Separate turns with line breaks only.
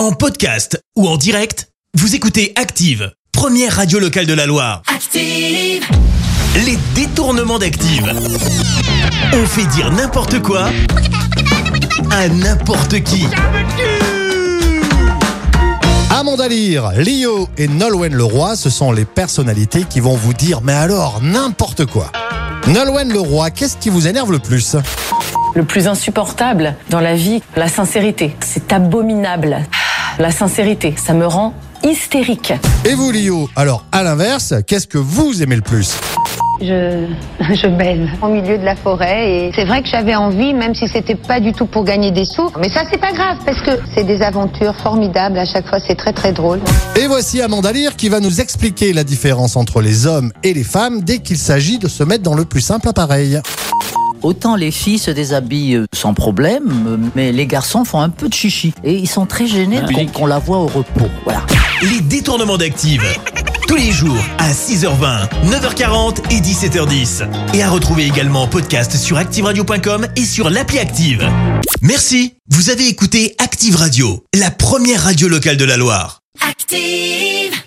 En podcast ou en direct, vous écoutez Active, première radio locale de la Loire.
Active.
Les détournements d'Active. On fait dire n'importe quoi à n'importe qui.
Amanda Lear, Lio et Nolwenn Leroy, ce sont les personnalités qui vont vous dire mais alors n'importe quoi. Nolwenn Leroy, qu'est-ce qui vous énerve le plus?
Le plus insupportable dans la vie, la sincérité. C'est abominable. La sincérité, ça me rend hystérique.
Et vous Lio, alors à l'inverse, qu'est-ce que vous aimez le plus?
Je, je baise au milieu de la forêt et c'est vrai que j'avais envie, même si c'était pas du tout pour gagner des sous. Mais ça, c'est pas grave parce que c'est des aventures formidables. À chaque fois, c'est très très drôle.
Et voici Amanda Lear qui va nous expliquer la différence entre les hommes et les femmes dès qu'il s'agit de se mettre dans le plus simple appareil.
Autant les filles se déshabillent euh, sans problème, euh, mais les garçons font un peu de chichi. Et ils sont très gênés qu'on qu'on la voit au repos. Voilà.
Les détournements d'Active. Tous les jours à 6h20, 9h40 et 17h10. Et à retrouver également en podcast sur ActiveRadio.com et sur l'appli Active. Merci. Vous avez écouté Active Radio, la première radio locale de la Loire.
Active.